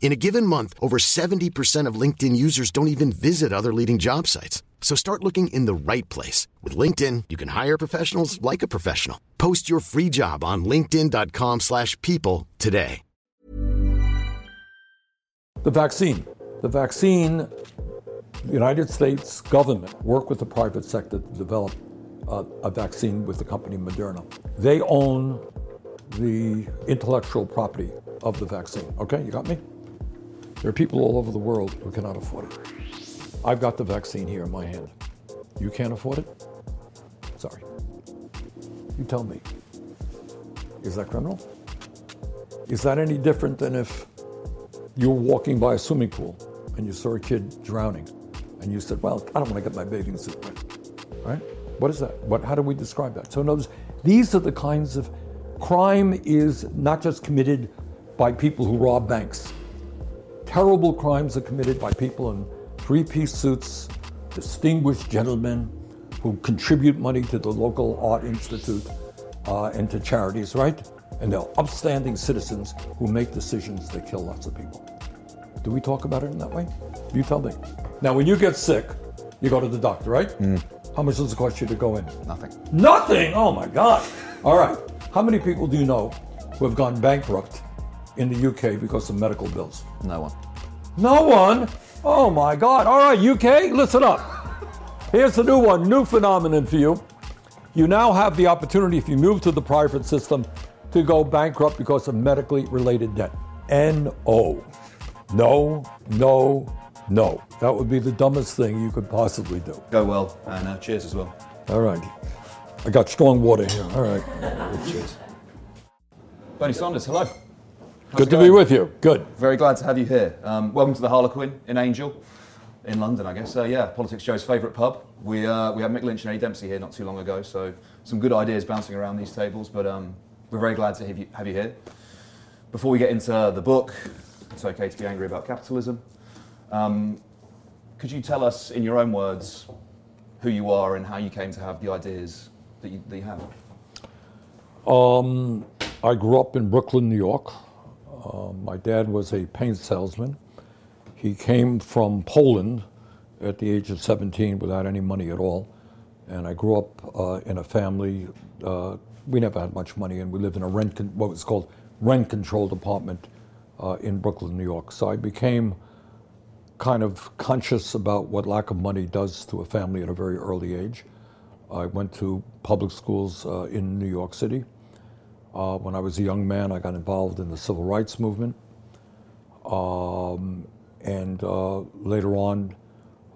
In a given month, over 70% of LinkedIn users don't even visit other leading job sites. So start looking in the right place. With LinkedIn, you can hire professionals like a professional. Post your free job on linkedin.com slash people today. The vaccine. The vaccine, the United States government worked with the private sector to develop uh, a vaccine with the company Moderna. They own the intellectual property of the vaccine. Okay, you got me? There are people all over the world who cannot afford it. I've got the vaccine here in my hand. You can't afford it? Sorry. You tell me. Is that criminal? Is that any different than if you were walking by a swimming pool and you saw a kid drowning and you said, Well, I don't want to get my bathing suit wet? Right? What is that? What, how do we describe that? So, in other words, these are the kinds of crime is not just committed by people who rob banks. Terrible crimes are committed by people in three piece suits, distinguished gentlemen who contribute money to the local art institute uh, and to charities, right? And they're upstanding citizens who make decisions that kill lots of people. Do we talk about it in that way? You tell me. Now, when you get sick, you go to the doctor, right? How much does it cost you to go in? Nothing. Nothing! Oh my God. All right. How many people do you know who have gone bankrupt in the UK because of medical bills? No one. No one? Oh my God. All right, UK, listen up. Here's the new one, new phenomenon for you. You now have the opportunity, if you move to the private system, to go bankrupt because of medically related debt. N-O. No, no, no. That would be the dumbest thing you could possibly do. Go well, and uh, cheers as well. All right. I got strong water here. All right. Cheers. Bernie Sanders, hello. How's Good to be with you. Good. Very glad to have you here. Um, welcome to the Harlequin in Angel, in London, I guess. Uh, yeah, Politics Joe's favourite pub. We, uh, we had Mick Lynch and Eddie Dempsey here not too long ago, so some good ideas bouncing around these tables, but um, we're very glad to have you, have you here. Before we get into the book, it's okay to be angry about capitalism. Um, could you tell us, in your own words, who you are and how you came to have the ideas that you, that you have? Um, I grew up in Brooklyn, New York. Uh, my dad was a paint salesman. He came from Poland at the age of 17 without any money at all. And I grew up uh, in a family, uh, we never had much money, and we lived in a rent, what was called rent controlled apartment uh, in Brooklyn, New York. So I became kind of conscious about what lack of money does to a family at a very early age. I went to public schools uh, in New York City. Uh, when I was a young man, I got involved in the civil rights movement. Um, and uh, later on,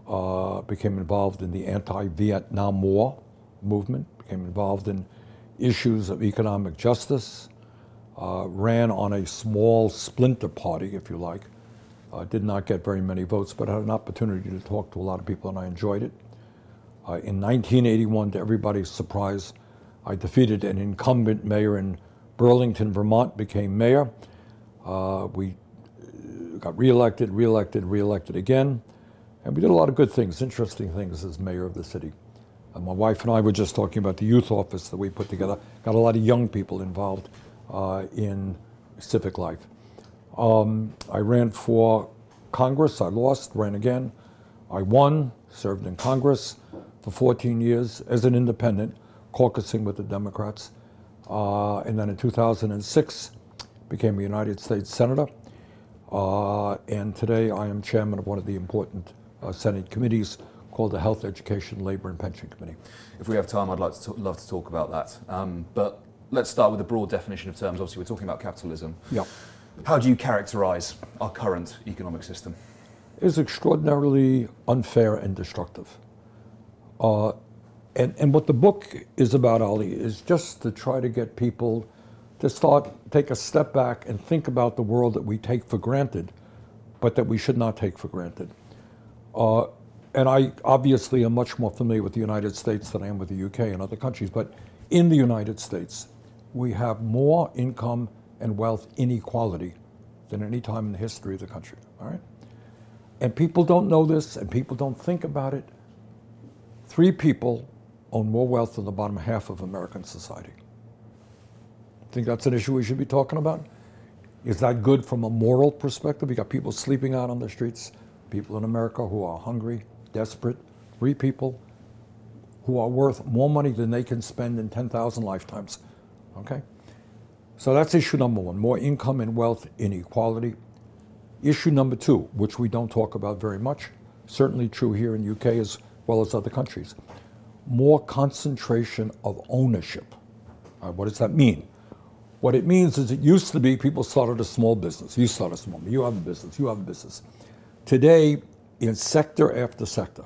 uh, became involved in the anti Vietnam War movement, became involved in issues of economic justice, uh, ran on a small splinter party, if you like. Uh, did not get very many votes, but had an opportunity to talk to a lot of people, and I enjoyed it. Uh, in 1981, to everybody's surprise, I defeated an incumbent mayor in Burlington, Vermont, became mayor. Uh, we got reelected, reelected, reelected again, and we did a lot of good things, interesting things as mayor of the city. And my wife and I were just talking about the youth office that we put together. Got a lot of young people involved uh, in civic life. Um, I ran for Congress. I lost, ran again. I won, served in Congress for 14 years as an independent, caucusing with the Democrats. Uh, and then in 2006, became a United States Senator. Uh, and today I am chairman of one of the important uh, Senate committees called the Health, Education, Labor, and Pension Committee. If we have time, I'd like to love to talk about that. Um, but let's start with a broad definition of terms. Obviously, we're talking about capitalism. Yeah. How do you characterize our current economic system? It's extraordinarily unfair and destructive. Uh, and, and what the book is about, Ali, is just to try to get people to start, take a step back and think about the world that we take for granted, but that we should not take for granted. Uh, and I obviously am much more familiar with the United States than I am with the UK and other countries, but in the United States, we have more income and wealth inequality than any time in the history of the country. All right? And people don't know this and people don't think about it. Three people own more wealth than the bottom half of American society. Think that's an issue we should be talking about? Is that good from a moral perspective? You got people sleeping out on the streets, people in America who are hungry, desperate, free people who are worth more money than they can spend in 10,000 lifetimes. Okay? So that's issue number one more income and wealth inequality. Issue number two, which we don't talk about very much, certainly true here in UK as well as other countries, more concentration of ownership. Uh, what does that mean? What it means is it used to be people started a small business. You start a small, business, you have a business, you have a business. Today, in sector after sector,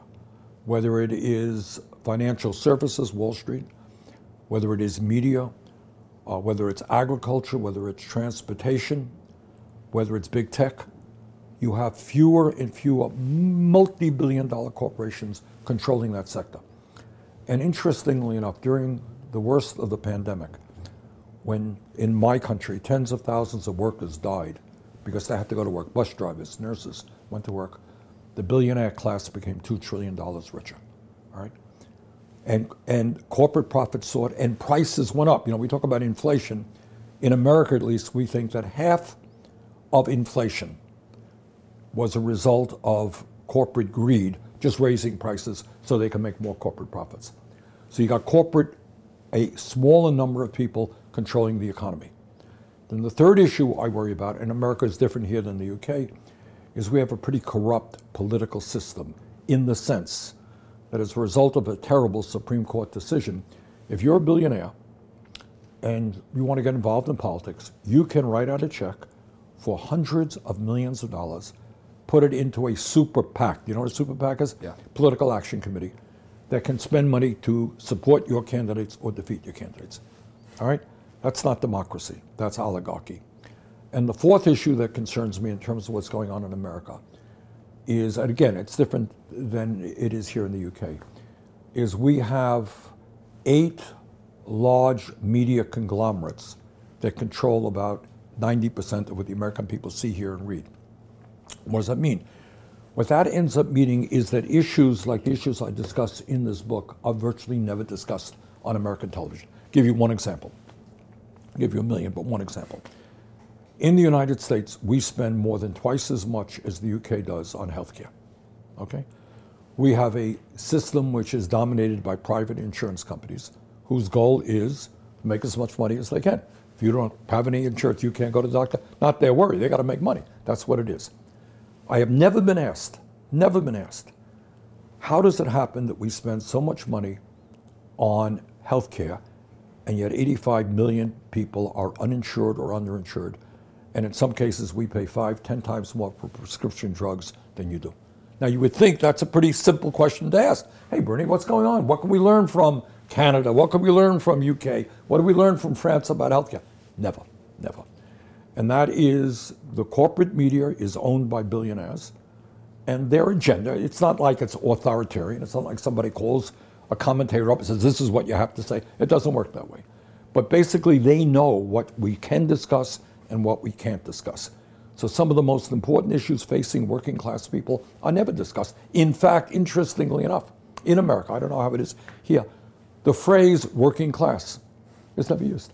whether it is financial services, Wall Street, whether it is media, uh, whether it's agriculture, whether it's transportation, whether it's big tech, you have fewer and fewer multi billion dollar corporations controlling that sector. And interestingly enough, during the worst of the pandemic, when in my country tens of thousands of workers died because they had to go to work, bus drivers, nurses went to work, the billionaire class became $2 trillion richer. All right? And, and corporate profits soared and prices went up. You know, we talk about inflation. In America, at least, we think that half of inflation was a result of corporate greed, just raising prices so they can make more corporate profits. So you got corporate, a smaller number of people controlling the economy. Then the third issue I worry about, and America is different here than the UK, is we have a pretty corrupt political system in the sense that as a result of a terrible Supreme Court decision, if you're a billionaire and you want to get involved in politics, you can write out a check for hundreds of millions of dollars, put it into a super PAC. You know what a super PAC is? Yeah. Political Action Committee that can spend money to support your candidates or defeat your candidates. All right? That's not democracy. That's oligarchy. And the fourth issue that concerns me in terms of what's going on in America is, and again, it's different than it is here in the UK, is we have eight large media conglomerates that control about 90% of what the American people see, hear, and read. What does that mean? What that ends up meaning is that issues like the issues I discuss in this book are virtually never discussed on American television. give you one example. I'll give you a million, but one example. In the United States, we spend more than twice as much as the UK does on healthcare. Okay? We have a system which is dominated by private insurance companies whose goal is to make as much money as they can. If you don't have any insurance, you can't go to the doctor. Not their worry, they got to make money. That's what it is. I have never been asked, never been asked, how does it happen that we spend so much money on healthcare and yet 85 million people are uninsured or underinsured and in some cases, we pay five, ten times more for prescription drugs than you do. Now, you would think that's a pretty simple question to ask. Hey, Bernie, what's going on? What can we learn from Canada? What can we learn from UK? What do we learn from France about healthcare? Never, never. And that is the corporate media is owned by billionaires, and their agenda, it's not like it's authoritarian. It's not like somebody calls a commentator up and says, This is what you have to say. It doesn't work that way. But basically, they know what we can discuss and what we can't discuss. So some of the most important issues facing working class people are never discussed. In fact, interestingly enough, in America, I don't know how it is here, the phrase working class is never used.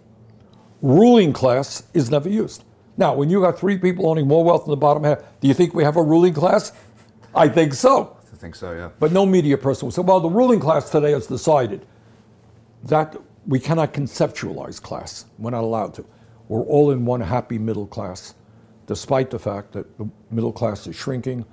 Ruling class is never used. Now, when you got three people owning more wealth than the bottom half, do you think we have a ruling class? I think so. I think so, yeah. But no media person will say, well, the ruling class today has decided that we cannot conceptualize class. We're not allowed to. We're all in one happy middle class, despite the fact that the middle class is shrinking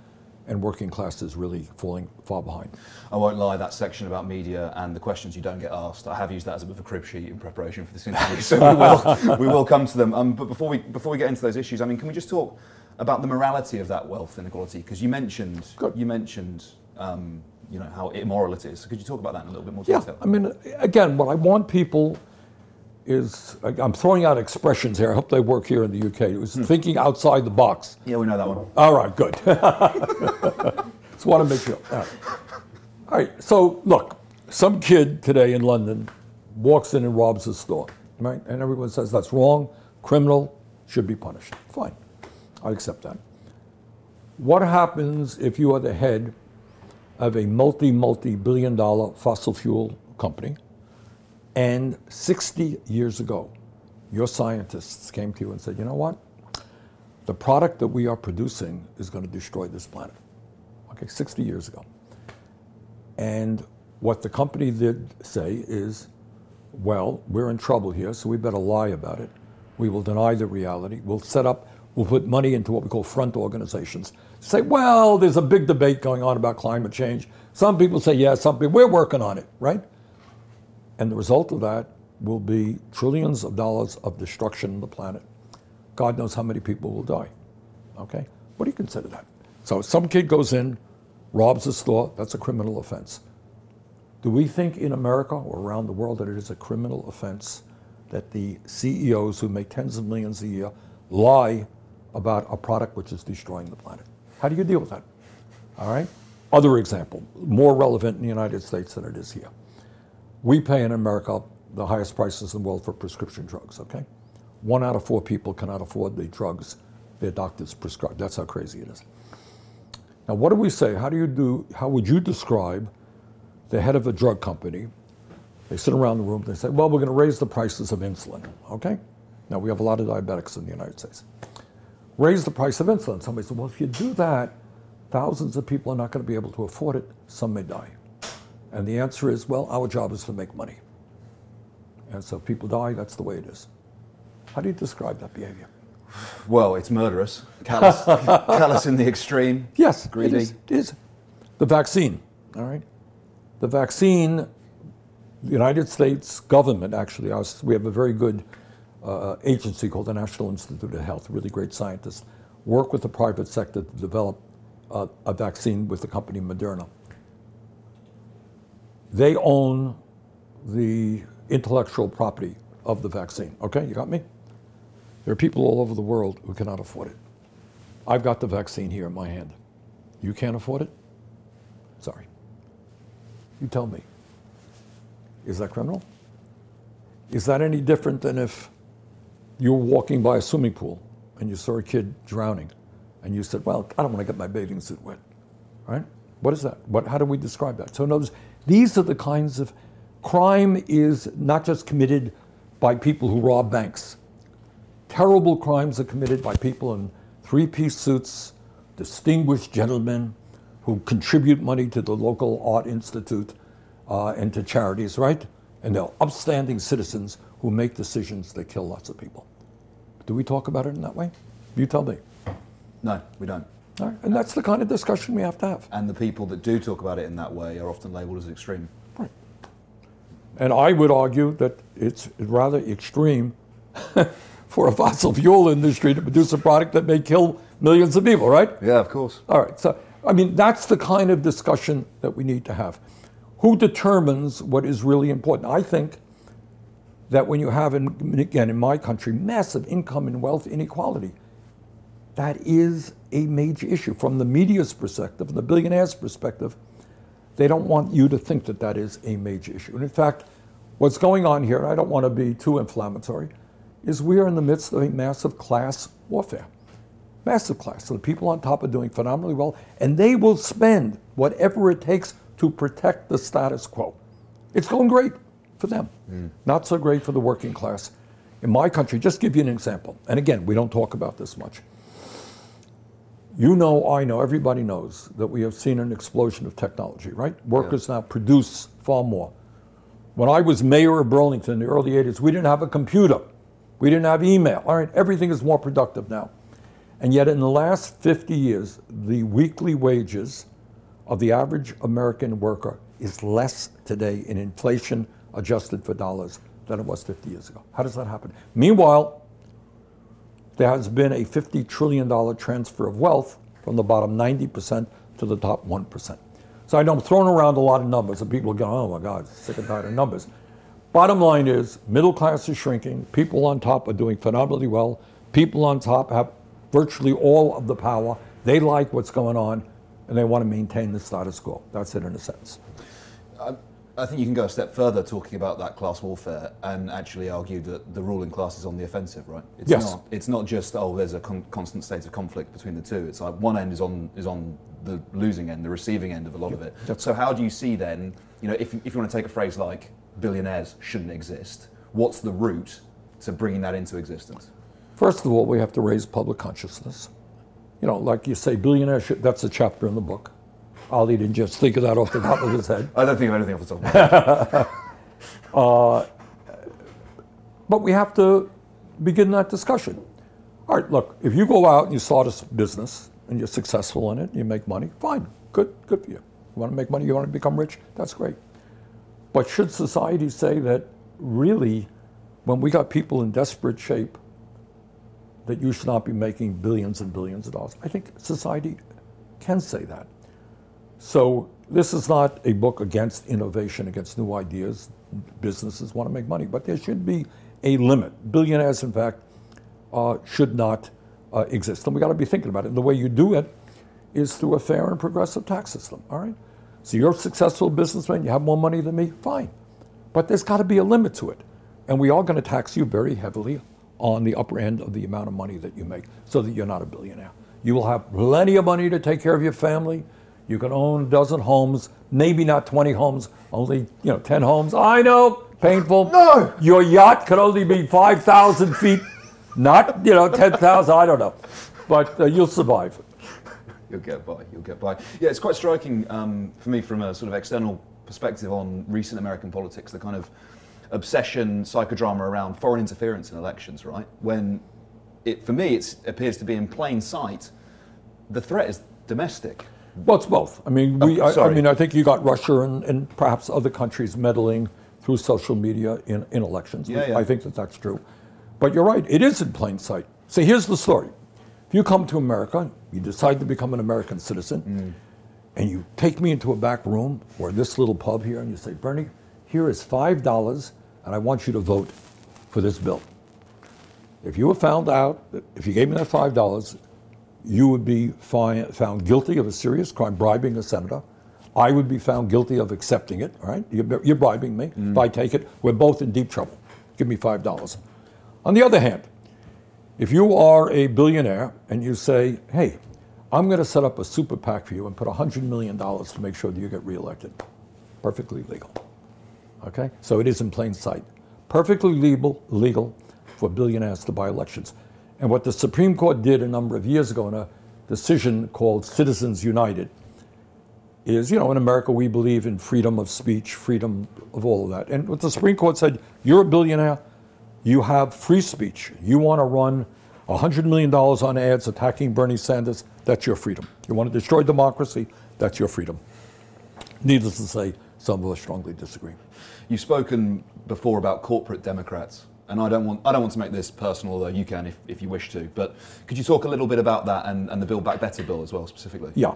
and working class is really falling far behind. I won't lie, that section about media and the questions you don't get asked, I have used that as a bit of a crib sheet in preparation for this interview, so we will, we will come to them. Um, but before we, before we get into those issues, I mean, can we just talk about the morality of that wealth inequality? Because you mentioned, Good. you mentioned um, you know, how immoral it is. Could you talk about that in a little bit more detail? Yeah, detail? I mean, again, what I want people is I'm throwing out expressions here. I hope they work here in the UK. It was thinking outside the box. yeah, we know that one. All right, good. Just want to make sure. All right. All right, so look, some kid today in London walks in and robs a store, right? And everyone says that's wrong, criminal, should be punished. Fine, I accept that. What happens if you are the head of a multi, multi billion dollar fossil fuel company and 60 years ago, your scientists came to you and said, you know what? The product that we are producing is going to destroy this planet. Okay, 60 years ago. And what the company did say is, well, we're in trouble here, so we better lie about it. We will deny the reality. We'll set up, we'll put money into what we call front organizations. Say, well, there's a big debate going on about climate change. Some people say yes, some people, we're working on it, right? And the result of that will be trillions of dollars of destruction on the planet. God knows how many people will die. Okay? What do you consider that? So some kid goes in, robs a store, that's a criminal offense. Do we think in America or around the world that it is a criminal offense that the CEOs who make tens of millions a year lie about a product which is destroying the planet? How do you deal with that? All right? Other example, more relevant in the United States than it is here. We pay in America the highest prices in the world for prescription drugs, okay? One out of four people cannot afford the drugs their doctors prescribe. That's how crazy it is. Now, what do we say? How do you do, how would you describe the head of a drug company? They sit around the room, they say, well, we're going to raise the prices of insulin, okay? Now, we have a lot of diabetics in the United States. Raise the price of insulin. Somebody said, well, if you do that, thousands of people are not going to be able to afford it. Some may die. And the answer is, well, our job is to make money. And so if people die, that's the way it is. How do you describe that behavior? Well, it's murderous, callous, callous in the extreme. Yes, Greedy. It is, it is. The vaccine, all right? The vaccine, the United States government, actually, us, we have a very good uh, agency called the National Institute of Health, really great scientists, work with the private sector to develop uh, a vaccine with the company Moderna. They own the intellectual property of the vaccine. Okay, you got me? There are people all over the world who cannot afford it. I've got the vaccine here in my hand. You can't afford it? Sorry. You tell me. Is that criminal? Is that any different than if you were walking by a swimming pool and you saw a kid drowning and you said, Well, I don't want to get my bathing suit wet? Right? What is that? What, how do we describe that? So, notice these are the kinds of crime is not just committed by people who rob banks. Terrible crimes are committed by people in three piece suits, distinguished gentlemen who contribute money to the local art institute uh, and to charities, right? And they're upstanding citizens who make decisions that kill lots of people. Do we talk about it in that way? You tell me. No, we don't. And that's the kind of discussion we have to have. And the people that do talk about it in that way are often labelled as extreme. Right. And I would argue that it's rather extreme for a fossil fuel industry to produce a product that may kill millions of people, right? Yeah, of course. All right. So, I mean, that's the kind of discussion that we need to have. Who determines what is really important? I think that when you have, in, again, in my country, massive income and wealth inequality, that is a major issue. From the media's perspective, the billionaires' perspective, they don't want you to think that that is a major issue. And in fact, what's going on here, and I don't want to be too inflammatory, is we are in the midst of a massive class warfare. Massive class. So the people on top are doing phenomenally well, and they will spend whatever it takes to protect the status quo. It's going great for them. Mm. Not so great for the working class. In my country, just give you an example, and again, we don't talk about this much. You know, I know, everybody knows that we have seen an explosion of technology, right? Workers yeah. now produce far more. When I was mayor of Burlington in the early 80s, we didn't have a computer. We didn't have email. All right, everything is more productive now. And yet, in the last 50 years, the weekly wages of the average American worker is less today in inflation adjusted for dollars than it was 50 years ago. How does that happen? Meanwhile, there has been a $50 trillion transfer of wealth from the bottom 90% to the top 1%. So I know I'm throwing around a lot of numbers, and people go, oh my God, sick and tired of numbers. Bottom line is, middle class is shrinking. People on top are doing phenomenally well. People on top have virtually all of the power. They like what's going on, and they want to maintain the status quo. That's it in a sense. I think you can go a step further talking about that class warfare and actually argue that the ruling class is on the offensive, right? It's yes. Not, it's not just oh, there's a con- constant state of conflict between the two. It's like one end is on is on the losing end, the receiving end of a lot of it. That's so how do you see then? You know, if if you want to take a phrase like billionaires shouldn't exist, what's the route to bringing that into existence? First of all, we have to raise public consciousness. You know, like you say, billionaires. Should, that's a chapter in the book. Ali didn't just think of that off the top of his head. I don't think of anything off the top of my head. uh, but we have to begin that discussion. All right, look, if you go out and you start a business and you're successful in it, and you make money, fine, good, good for you. You want to make money, you want to become rich, that's great. But should society say that really, when we got people in desperate shape, that you should not be making billions and billions of dollars? I think society can say that. So this is not a book against innovation, against new ideas. Businesses want to make money, but there should be a limit. Billionaires, in fact, uh, should not uh, exist. And we got to be thinking about it. And the way you do it is through a fair and progressive tax system. All right. So you're a successful businessman. You have more money than me. Fine, but there's got to be a limit to it. And we are going to tax you very heavily on the upper end of the amount of money that you make, so that you're not a billionaire. You will have plenty of money to take care of your family you can own a dozen homes, maybe not 20 homes, only you know 10 homes. I know, painful. No. Your yacht could only be 5,000 feet, not you know 10,000. I don't know, but uh, you'll survive. You'll get by. You'll get by. Yeah, it's quite striking um, for me from a sort of external perspective on recent American politics, the kind of obsession, psychodrama around foreign interference in elections. Right when it, for me, it appears to be in plain sight. The threat is domestic. Well, it's both. I mean, we, oh, I, I, mean, I think you got Russia and, and, perhaps other countries meddling through social media in, in elections. Yeah, yeah. I think that that's true. But you're right, it is in plain sight. So here's the story. If you come to America, you decide to become an American citizen, mm. and you take me into a back room or this little pub here, and you say, Bernie, here is $5, and I want you to vote for this bill. If you were found out, if you gave me that $5, you would be found guilty of a serious crime, bribing a senator. I would be found guilty of accepting it. All right, you're, you're bribing me. Mm. If I take it, we're both in deep trouble. Give me five dollars. On the other hand, if you are a billionaire and you say, "Hey, I'm going to set up a super PAC for you and put $100 million to make sure that you get reelected," perfectly legal. Okay, so it is in plain sight. Perfectly legal, legal for billionaires to buy elections. And what the Supreme Court did a number of years ago in a decision called Citizens United is, you know, in America we believe in freedom of speech, freedom of all of that. And what the Supreme Court said, you're a billionaire, you have free speech. You want to run $100 million on ads attacking Bernie Sanders, that's your freedom. You want to destroy democracy, that's your freedom. Needless to say, some of us strongly disagree. You've spoken before about corporate Democrats and I don't want I don't want to make this personal, although you can if, if you wish to. But could you talk a little bit about that and, and the Build Back Better bill as well, specifically? Yeah,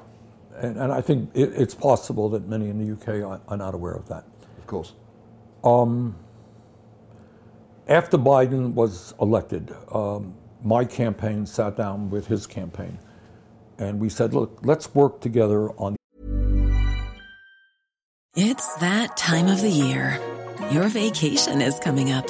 and, and I think it, it's possible that many in the UK are, are not aware of that. Of course. Um, after Biden was elected, um, my campaign sat down with his campaign, and we said, "Look, let's work together on." It's that time of the year. Your vacation is coming up.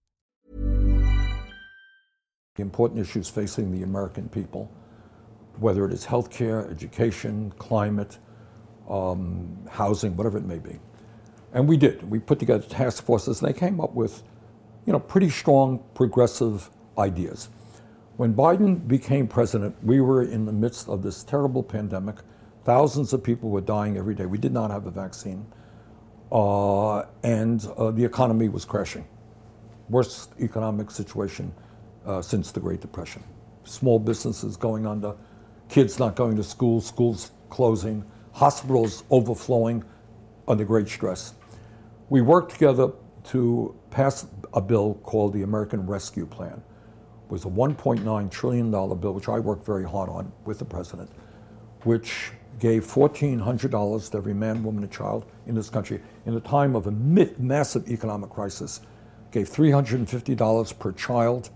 The important issues facing the American people, whether it is healthcare, education, climate, um, housing, whatever it may be. And we did. We put together task forces, and they came up with, you know, pretty strong progressive ideas. When Biden became president, we were in the midst of this terrible pandemic. Thousands of people were dying every day. We did not have a vaccine, uh, and uh, the economy was crashing. Worst economic situation uh, since the Great Depression. Small businesses going under, kids not going to school, schools closing hospitals overflowing under great stress. We worked together to pass a bill called the American Rescue Plan. It was a $1.9 trillion bill, which I worked very hard on with the president, which gave $1,400 to every man, woman, and child in this country in a time of a massive economic crisis. Gave $350 per child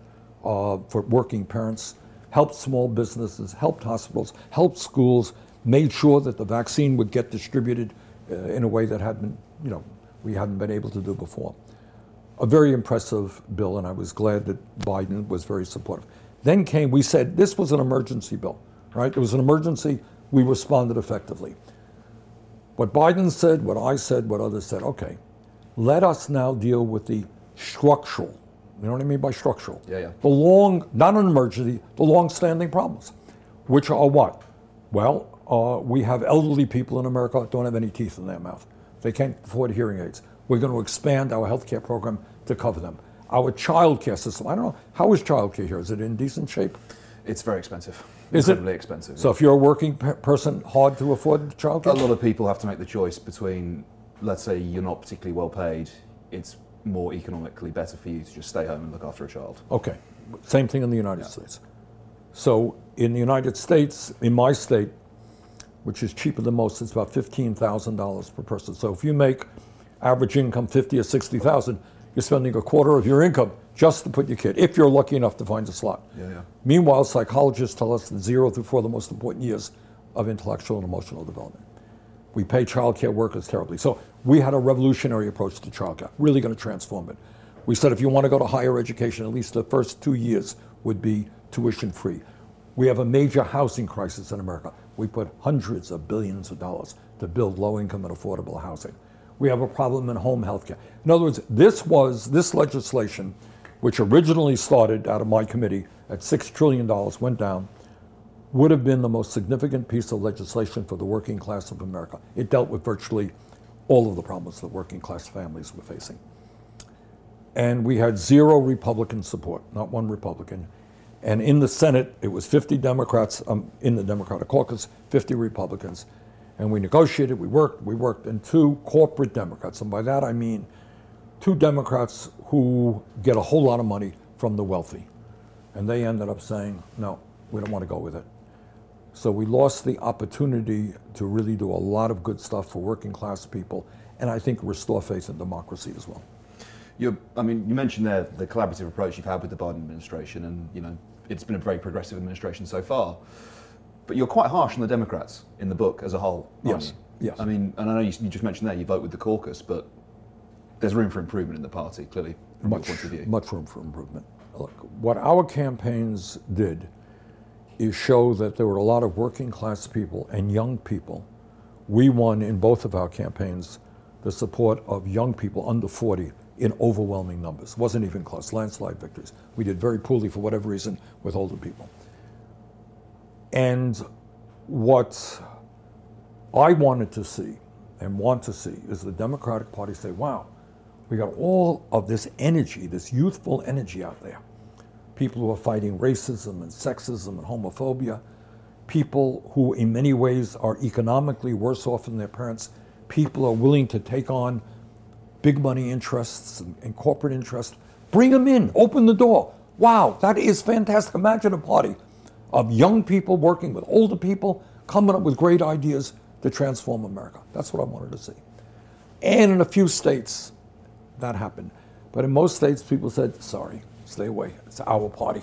uh, for working parents, helped small businesses, helped hospitals, helped schools, made sure that the vaccine would get distributed uh, in a way that had been, you know, we hadn't been able to do before. A very impressive bill, and I was glad that Biden was very supportive. Then came, we said this was an emergency bill, right? It was an emergency. We responded effectively. What Biden said, what I said, what others said, okay, let us now deal with the structural. You know what I mean by structural? Yeah, yeah. The long, not an emergency, the long standing problems, which are what? Well, uh, we have elderly people in America that don't have any teeth in their mouth. They can't afford hearing aids. We're going to expand our health care program to cover them. Our child care system, I don't know, how is child care here? Is it in decent shape? It's very expensive. Is Incredibly it? expensive. So if you're a working pe- person, hard to afford child care? a lot of people have to make the choice between, let's say you're not particularly well paid, it's more economically better for you to just stay home and look after a child. Okay. Same thing in the United States. So in the United States, in my state, which is cheaper than most. It's about $15,000 per person. So if you make average income 50 or 60,000, you're spending a quarter of your income just to put your kid, if you're lucky enough to find a slot. Yeah, yeah. Meanwhile, psychologists tell us that zero through four are the most important years of intellectual and emotional development. We pay childcare workers terribly. So we had a revolutionary approach to childcare, really going to transform it. We said if you want to go to higher education, at least the first two years would be tuition free. We have a major housing crisis in America. We put hundreds of billions of dollars to build low income and affordable housing. We have a problem in home health care. In other words, this was this legislation, which originally started out of my committee at $6 trillion, went down, would have been the most significant piece of legislation for the working class of America. It dealt with virtually all of the problems that working class families were facing. And we had zero Republican support, not one Republican. And in the Senate, it was 50 Democrats um, in the Democratic caucus, 50 Republicans. And we negotiated, we worked, we worked, and two corporate Democrats. And by that I mean two Democrats who get a whole lot of money from the wealthy. And they ended up saying, no, we don't want to go with it. So we lost the opportunity to really do a lot of good stuff for working class people, and I think restore faith in democracy as well. You're, I mean, you mentioned there the collaborative approach you've had with the Biden administration, and you know it's been a very progressive administration so far. But you're quite harsh on the Democrats in the book as a whole. Yes, you? yes. I mean, and I know you, you just mentioned there you vote with the caucus, but there's room for improvement in the party, clearly, from much, your point of view. much room for improvement. Look, what our campaigns did is show that there were a lot of working class people and young people. We won in both of our campaigns the support of young people under 40 in overwhelming numbers. It wasn't even close, landslide victories. We did very poorly for whatever reason with older people. And what I wanted to see and want to see is the Democratic Party say, wow, we got all of this energy, this youthful energy out there. People who are fighting racism and sexism and homophobia, people who, in many ways, are economically worse off than their parents, people are willing to take on big money interests and, and corporate interests. Bring them in, open the door. Wow, that is fantastic. Imagine a party of young people working with older people, coming up with great ideas to transform America. That's what I wanted to see. And in a few states, that happened. But in most states, people said, sorry, stay away. It's our party.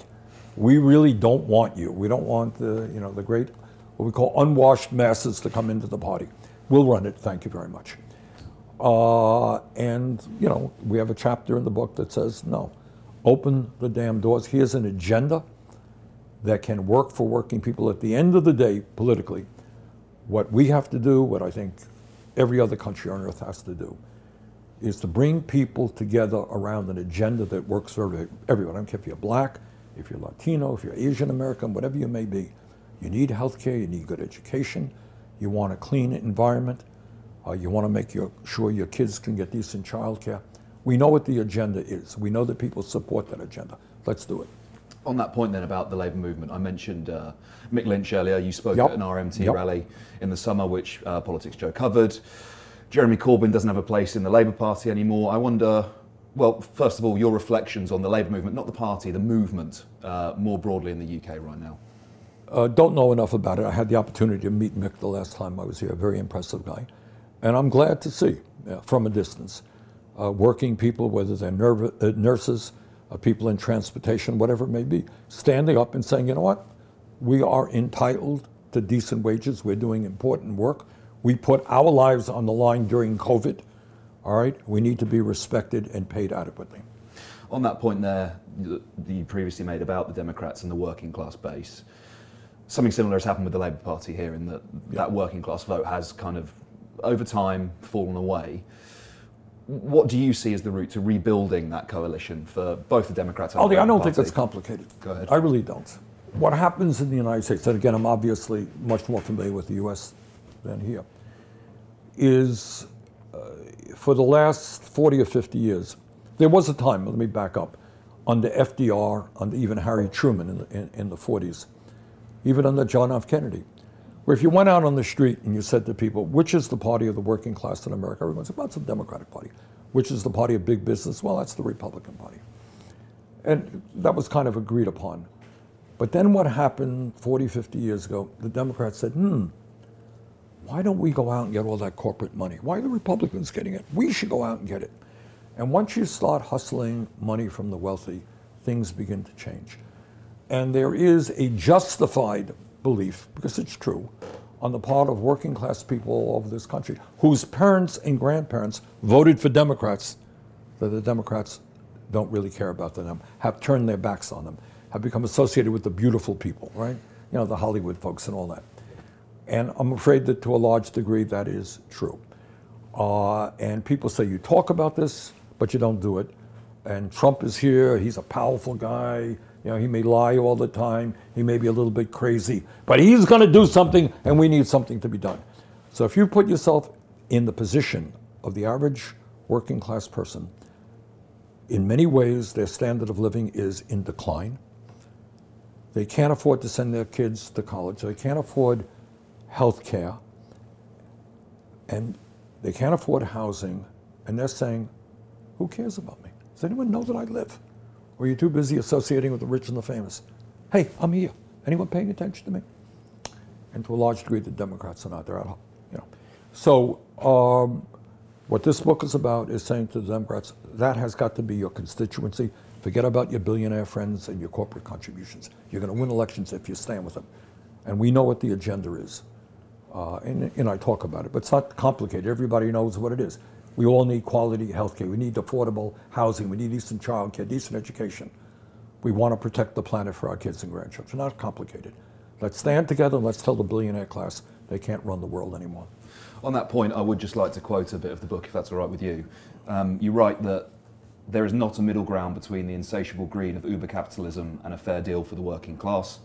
We really don't want you. We don't want the, you know, the great, what we call unwashed masses to come into the party. We'll run it. Thank you very much. Uh, and, you know, we have a chapter in the book that says, no, open the damn doors. Here's an agenda that can work for working people. At the end of the day, politically, what we have to do, what I think every other country on earth has to do, is to bring people together around an agenda that works for everyone. I don't care if you're black, if you're Latino, if you're Asian American, whatever you may be. You need health care, you need good education, you want a clean environment, uh, you want to make your, sure your kids can get decent child care. We know what the agenda is. We know that people support that agenda. Let's do it. On that point, then, about the Labour movement, I mentioned uh, Mick Lynch earlier. You spoke Yep. at an RMT Yep. rally in the summer, which uh, Politics Joe covered. Jeremy Corbyn doesn't have a place in the Labour Party anymore. I wonder, well, first of all, your reflections on the Labour movement, not the party, the movement uh, more broadly in the UK right now. Uh, don't know enough about it. I had the opportunity to meet Mick the last time I was here. A very impressive guy. And I'm glad to see, uh, from a distance, uh, working people, whether they're nerv- uh, nurses, uh, people in transportation, whatever it may be, standing up and saying, you know what? We are entitled to decent wages. We're doing important work. We put our lives on the line during COVID. All right? We need to be respected and paid adequately. On that point there that you previously made about the Democrats and the working class base, something similar has happened with the Labour Party here in that that working class vote has kind of, over time, fallen away. What do you see as the route to rebuilding that coalition for both the Democrats and Ollie, the I don't think that's complicated. Go ahead. I really don't. What happens in the United States, and again, I'm obviously much more familiar with the U.S. than here, is uh, for the last 40 or 50 years, there was a time, let me back up, under FDR, under even Harry Truman in the, in, in the 40s, even under John F. Kennedy, where if you went out on the street and you said to people, which is the party of the working class in America, everyone said, well, it's the Democratic Party. Which is the party of big business? Well, that's the Republican Party. And that was kind of agreed upon. But then what happened 40, 50 years ago, the Democrats said, hmm, why don't we go out and get all that corporate money? Why are the Republicans getting it? We should go out and get it. And once you start hustling money from the wealthy, things begin to change. And there is a justified belief, because it's true, on the part of working class people all over this country whose parents and grandparents voted for Democrats, that the Democrats don't really care about them, have turned their backs on them, have become associated with the beautiful people, right? You know, the Hollywood folks and all that. And I'm afraid that to a large degree that is true. Uh, and people say you talk about this, but you don't do it. And Trump is here, he's a powerful guy. You know, he may lie all the time, he may be a little bit crazy, but he's going to do something, and we need something to be done. So if you put yourself in the position of the average working class person, in many ways their standard of living is in decline. They can't afford to send their kids to college. They can't afford health care. And they can't afford housing. And they're saying, who cares about me? Does anyone know that I live? Or are you too busy associating with the rich and the famous? Hey, I'm here. Anyone paying attention to me? And to a large degree, the Democrats are not. They're out. You know. So um, what this book is about is saying to the Democrats, that has got to be your constituency. Forget about your billionaire friends and your corporate contributions. You're going to win elections if you stand with them. And we know what the agenda is. Uh, and, and I talk about it, but it's not complicated. Everybody knows what it is. We all need quality health care. We need affordable housing. We need decent child care, decent education. We want to protect the planet for our kids and grandchildren. It's not complicated. Let's stand together and let's tell the billionaire class they can't run the world anymore. On that point, I would just like to quote a bit of the book, if that's all right with you. Um, you write that there is not a middle ground between the insatiable greed of uber capitalism and a fair deal for the working class.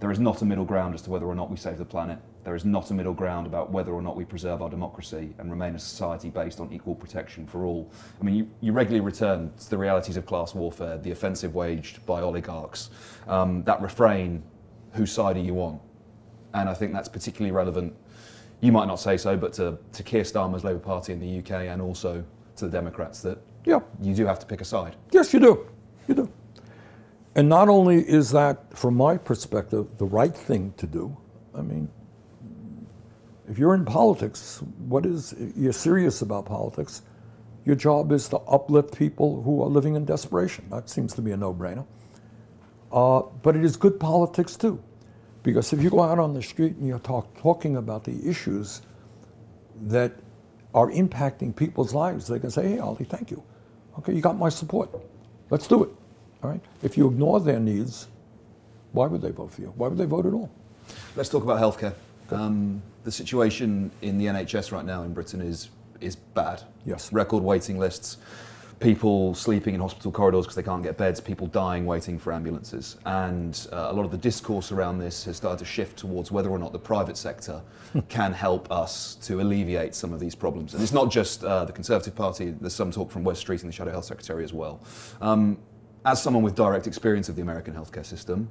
There is not a middle ground as to whether or not we save the planet. There is not a middle ground about whether or not we preserve our democracy and remain a society based on equal protection for all. I mean, you, you regularly return to the realities of class warfare, the offensive waged by oligarchs. Um, that refrain, whose side are you on? And I think that's particularly relevant, you might not say so, but to, to Keir Starmer's Labour Party in the UK and also to the Democrats, that Yeah. you do have to pick a side. Yes, you do. You do. And not only is that, from my perspective, the right thing to do, I mean, if you're in politics, what is, you're serious about politics, your job is to uplift people who are living in desperation. That seems to be a no brainer. Uh, but it is good politics too. Because if you go out on the street and you're talk, talking about the issues that are impacting people's lives, they can say, hey, Ollie, thank you. Okay, you got my support. Let's do it. All right? If you ignore their needs, why would they vote for you? Why would they vote at all? Let's talk about healthcare. Um, the situation in the NHS right now in Britain is is bad. Yes. Record waiting lists, people sleeping in hospital corridors because they can't get beds, people dying waiting for ambulances, and uh, a lot of the discourse around this has started to shift towards whether or not the private sector can help us to alleviate some of these problems. And it's not just uh, the Conservative Party. There's some talk from Wes Streeting and the Shadow Health Secretary as well. Um, as someone with direct experience of the American healthcare system,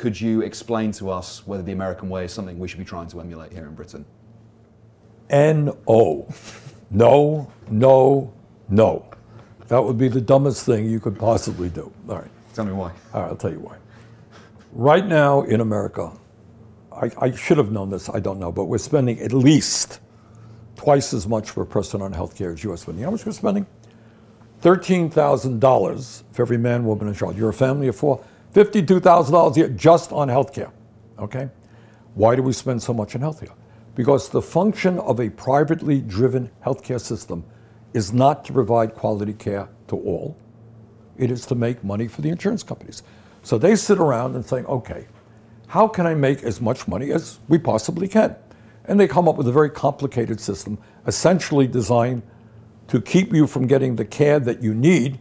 could you explain to us whether the American way is something we should be trying to emulate here in Britain? N O. No, no, no. That would be the dumbest thing you could possibly do. All right. Tell me why. All right, I'll tell you why. Right now in America, I, I should have known this, I don't know, but we're spending at least twice as much per person on health care as U.S. spending. Know how much we're spending? $13,000 for every man, woman, and child. You're a family of four, $52,000 a year just on healthcare. Okay? Why do we spend so much on healthcare? Because the function of a privately driven healthcare system is not to provide quality care to all. It is to make money for the insurance companies. So they sit around and say, okay, how can I make as much money as we possibly can? And they come up with a very complicated system, essentially designed to keep you from getting the care that you need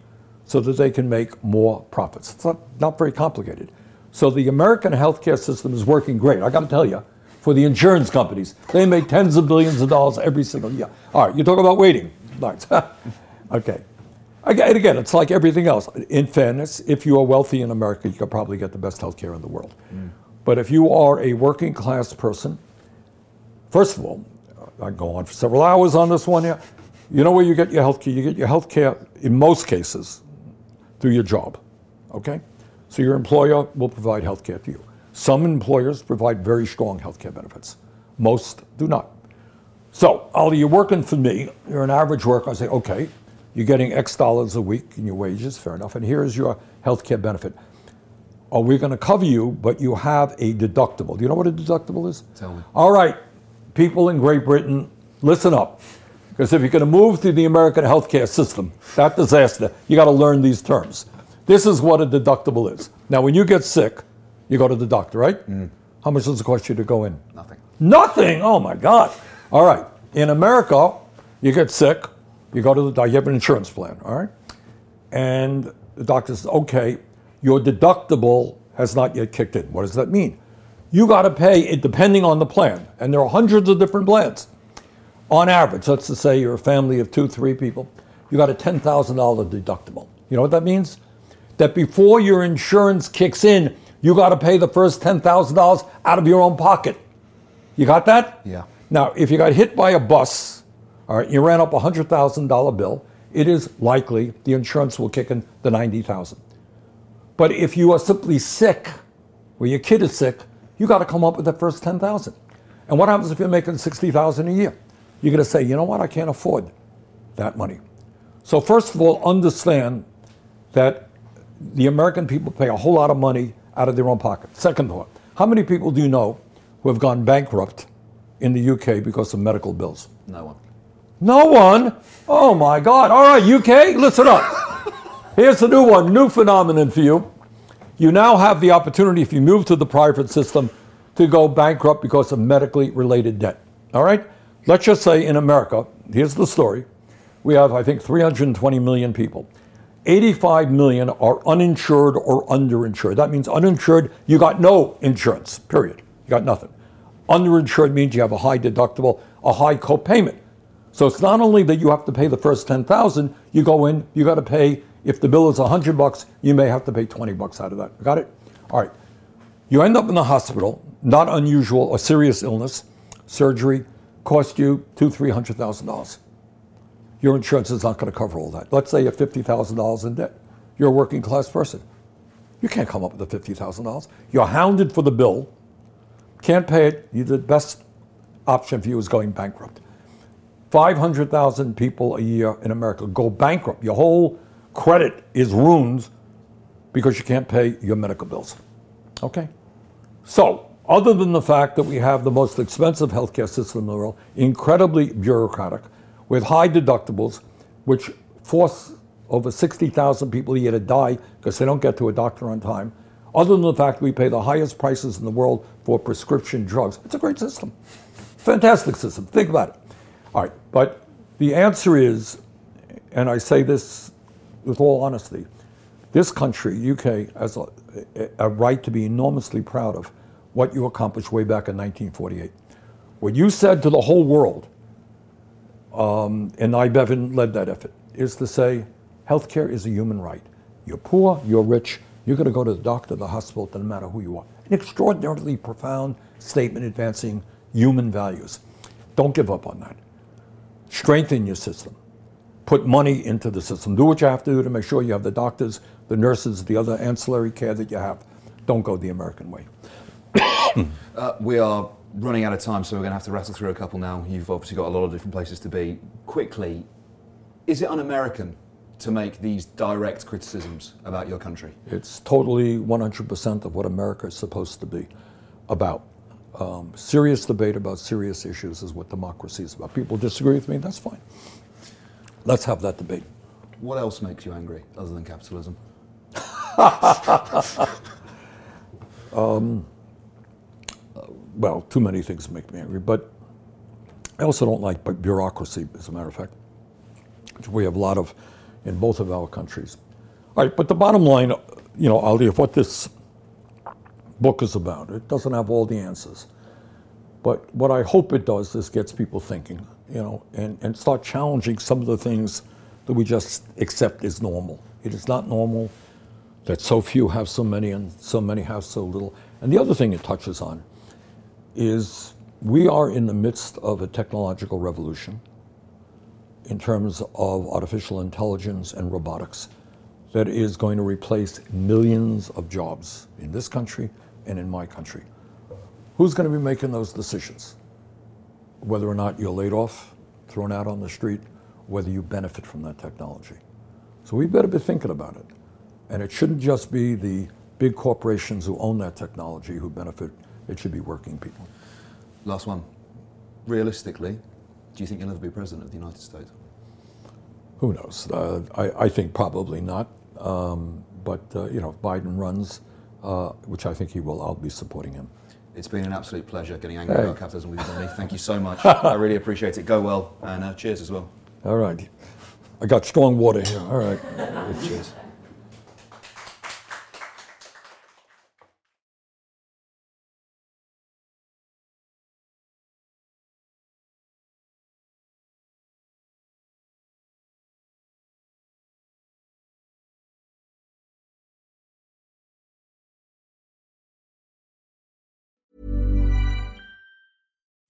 so that they can make more profits. It's not, not very complicated. So the American healthcare system is working great. I got to tell you, for the insurance companies, they make tens of billions of dollars every single year. All right, you talk about waiting. Right. okay. Again, and again, it's like everything else. In fairness, if you are wealthy in America, you could probably get the best health care in the world. Mm. But if you are a working class person, first of all, I can go on for several hours on this one here. You know where you get your health care? You get your health care, in most cases, through your job. Okay? So your employer will provide health care to you. Some employers provide very strong health care benefits, most do not. So, Ollie, you're working for me, you're an average worker. I say, okay, you're getting X dollars a week in your wages, fair enough, and here's your health care benefit. Are we going to cover you, but you have a deductible? Do you know what a deductible is? Tell me. All right, people in Great Britain, listen up. Because if you're going to move to the American healthcare system, that disaster, you got to learn these terms. This is what a deductible is. Now, when you get sick, you go to the doctor, right? Mm. How much does it cost you to go in? Nothing. Nothing. Oh my God. All right. In America, you get sick, you go to the doctor, you have an insurance plan, all right? And the doctor says, okay, your deductible has not yet kicked in. What does that mean? You got to pay it depending on the plan. And there are hundreds of different plans. On average, let's just say you're a family of two, three people, you got a $10,000 deductible. You know what that means? That before your insurance kicks in, you got to pay the first $10,000 out of your own pocket. You got that? Yeah. Now, if you got hit by a bus, all right, you ran up a hundred thousand dollar bill, it is likely the insurance will kick in the $90,000. But if you are simply sick, or your kid is sick, you got to come up with the first $10,000. And what happens if you're making $60,000 a year? You're going to say, you know what, I can't afford that money. So first of all, understand that the American people pay a whole lot of money out of their own pocket. Second thought, how many people do you know who have gone bankrupt in the UK because of medical bills? No one. No one? Oh my God. All right, UK, listen up. Here's the new one, new phenomenon for you. You now have the opportunity, if you move to the private system, to go bankrupt because of medically related debt. All right? Let's just say in America, here's the story. We have, I think, 320 million people. 85 million are uninsured or underinsured. That means uninsured, you got no insurance, period. You got nothing. Underinsured means you have a high deductible, a high copayment. So it's not only that you have to pay the first 10,000, you go in, you got to pay if the bill is 100 bucks, you may have to pay 20 bucks out of that. Got it? All right. You end up in the hospital, not unusual, a serious illness, surgery, cost you two, three hundred thousand dollars. Your insurance is not going to cover all that. Let's say you're fifty thousand dollars in debt. You're a working class person. You can't come up with the fifty thousand dollars. You're hounded for the bill. Can't pay it. The best option for you is going bankrupt. Five hundred thousand people a year in America go bankrupt. Your whole credit is ruined because you can't pay your medical bills. Okay? So, other than the fact that we have the most expensive healthcare system in the world, incredibly bureaucratic, with high deductibles, which force over 60,000 people a year to die because they don't get to a doctor on time, other than the fact we pay the highest prices in the world for prescription drugs, it's a great system. Fantastic system. Think about it. All right, but the answer is, and I say this with all honesty, this country, UK, has a, a right to be enormously proud of what you accomplished way back in 1948. What you said to the whole world, um, and Nye Bevan led that effort, is to say healthcare is a human right. You're poor, you're rich, you're going to go to the doctor, the hospital, doesn't matter who you are. An extraordinarily profound statement advancing human values. Don't give up on that. Strengthen your system. Put money into the system. Do what you have to do to make sure you have the doctors, the nurses, the other ancillary care that you have. Don't go the American way. Uh, we are running out of time, so we're going to have to rattle through a couple now. You've obviously got a lot of different places to be. Quickly, is it un American to make these direct criticisms about your country? It's totally 100% of what America is supposed to be about. Um, serious debate about serious issues is what democracy is about. People disagree with me, that's fine. Let's have that debate. What else makes you angry other than capitalism? um, well, too many things make me angry, but I also don't like bureaucracy, as a matter of fact, we have a lot of in both of our countries. All right, but the bottom line, you know, Ollie, of what this book is about, it doesn't have all the answers. But what I hope it does is gets people thinking, you know, and, and start challenging some of the things that we just accept as normal. It is not normal that so few have so many and so many have so little. And the other thing it touches on is we are in the midst of a technological revolution in terms of artificial intelligence and robotics that is going to replace millions of jobs in this country and in my country. Who's going to be making those decisions? Whether or not you're laid off, thrown out on the street, whether you benefit from that technology. So we better be thinking about it. And it shouldn't just be the big corporations who own that technology who benefit it should be working people. Last one. Realistically, do you think you'll ever be president of the United States? Who knows? Uh, I, I, think probably not. Um, but uh, you know, if Biden runs, uh, which I think he will, I'll be supporting him. It's been an absolute pleasure getting angry hey. about capitalism with you, Thank you so much. I really appreciate it. Go well, and uh, cheers as well. All right. I got strong water here. All right. cheers.